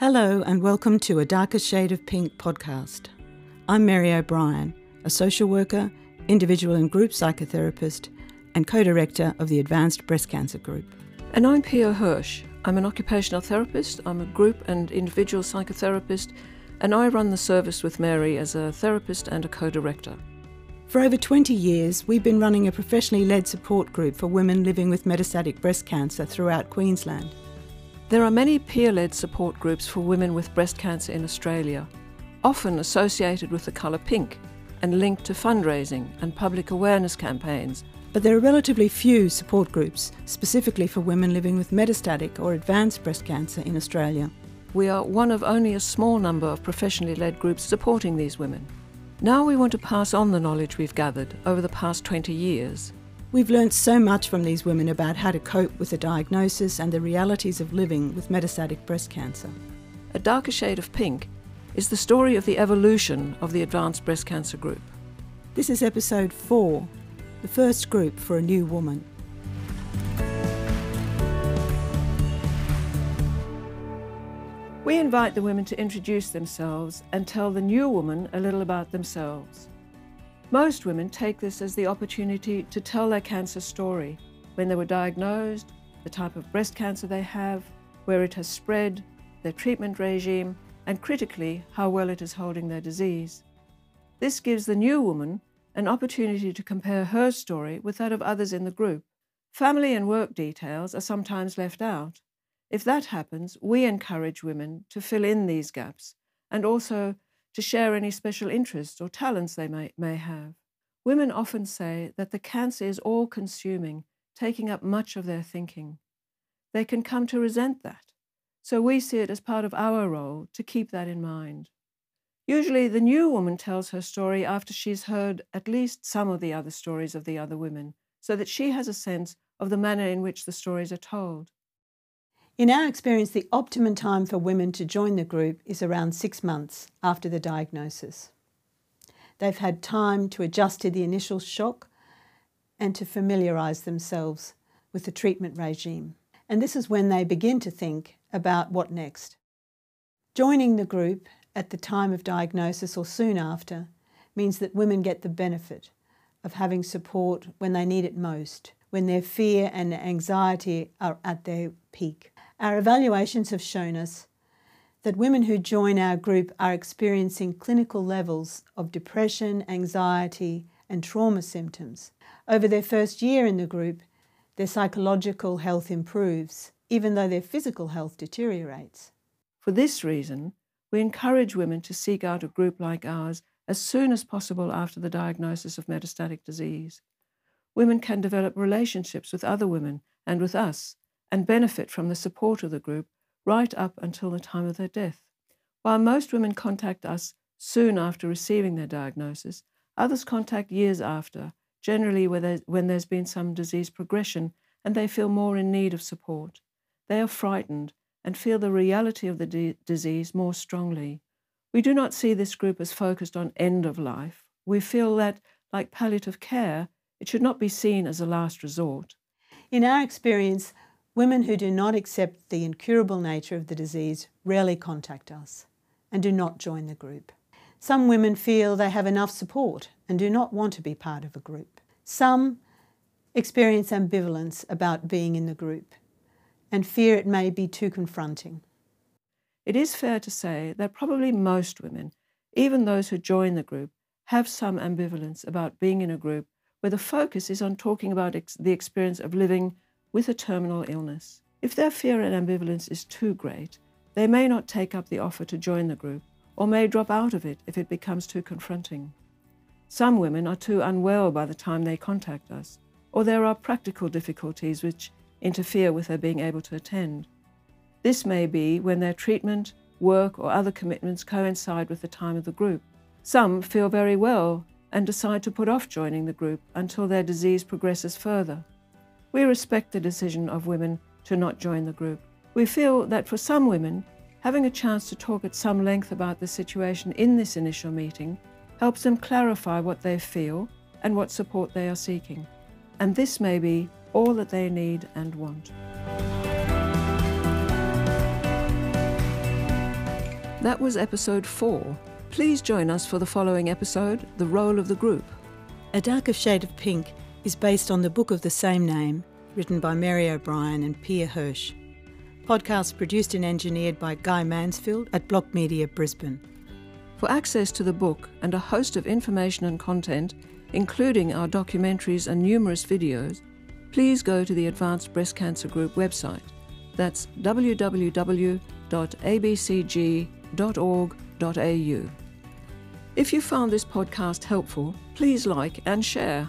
Hello, and welcome to a Darker Shade of Pink podcast. I'm Mary O'Brien, a social worker, individual and group psychotherapist, and co director of the Advanced Breast Cancer Group. And I'm Pia Hirsch. I'm an occupational therapist, I'm a group and individual psychotherapist, and I run the service with Mary as a therapist and a co director. For over 20 years, we've been running a professionally led support group for women living with metastatic breast cancer throughout Queensland. There are many peer led support groups for women with breast cancer in Australia, often associated with the colour pink and linked to fundraising and public awareness campaigns. But there are relatively few support groups specifically for women living with metastatic or advanced breast cancer in Australia. We are one of only a small number of professionally led groups supporting these women. Now we want to pass on the knowledge we've gathered over the past 20 years We've learnt so much from these women about how to cope with the diagnosis and the realities of living with metastatic breast cancer. A darker shade of pink is the story of the evolution of the Advanced Breast Cancer Group. This is episode 4, the first group for a new woman. We invite the women to introduce themselves and tell the new woman a little about themselves. Most women take this as the opportunity to tell their cancer story when they were diagnosed, the type of breast cancer they have, where it has spread, their treatment regime, and critically, how well it is holding their disease. This gives the new woman an opportunity to compare her story with that of others in the group. Family and work details are sometimes left out. If that happens, we encourage women to fill in these gaps and also to share any special interests or talents they may, may have. Women often say that the cancer is all consuming, taking up much of their thinking. They can come to resent that. So we see it as part of our role to keep that in mind. Usually, the new woman tells her story after she's heard at least some of the other stories of the other women, so that she has a sense of the manner in which the stories are told. In our experience, the optimum time for women to join the group is around six months after the diagnosis. They've had time to adjust to the initial shock and to familiarise themselves with the treatment regime. And this is when they begin to think about what next. Joining the group at the time of diagnosis or soon after means that women get the benefit of having support when they need it most, when their fear and anxiety are at their peak. Our evaluations have shown us that women who join our group are experiencing clinical levels of depression, anxiety, and trauma symptoms. Over their first year in the group, their psychological health improves, even though their physical health deteriorates. For this reason, we encourage women to seek out a group like ours as soon as possible after the diagnosis of metastatic disease. Women can develop relationships with other women and with us and benefit from the support of the group right up until the time of their death. While most women contact us soon after receiving their diagnosis, others contact years after, generally when there's been some disease progression and they feel more in need of support. They are frightened and feel the reality of the de- disease more strongly. We do not see this group as focused on end of life. We feel that, like palliative care, it should not be seen as a last resort. In our experience, Women who do not accept the incurable nature of the disease rarely contact us and do not join the group. Some women feel they have enough support and do not want to be part of a group. Some experience ambivalence about being in the group and fear it may be too confronting. It is fair to say that probably most women, even those who join the group, have some ambivalence about being in a group where the focus is on talking about ex- the experience of living with a terminal illness. If their fear and ambivalence is too great, they may not take up the offer to join the group or may drop out of it if it becomes too confronting. Some women are too unwell by the time they contact us, or there are practical difficulties which interfere with their being able to attend. This may be when their treatment, work, or other commitments coincide with the time of the group. Some feel very well and decide to put off joining the group until their disease progresses further. We respect the decision of women to not join the group. We feel that for some women, having a chance to talk at some length about the situation in this initial meeting helps them clarify what they feel and what support they are seeking. And this may be all that they need and want. That was episode 4. Please join us for the following episode The Role of the Group. A Darker Shade of Pink is based on the book of the same name, written by Mary O'Brien and Pia Hirsch. Podcast produced and engineered by Guy Mansfield at Block Media Brisbane. For access to the book and a host of information and content, including our documentaries and numerous videos, please go to the Advanced Breast Cancer Group website. That's www.abcg.org.au. If you found this podcast helpful, please like and share.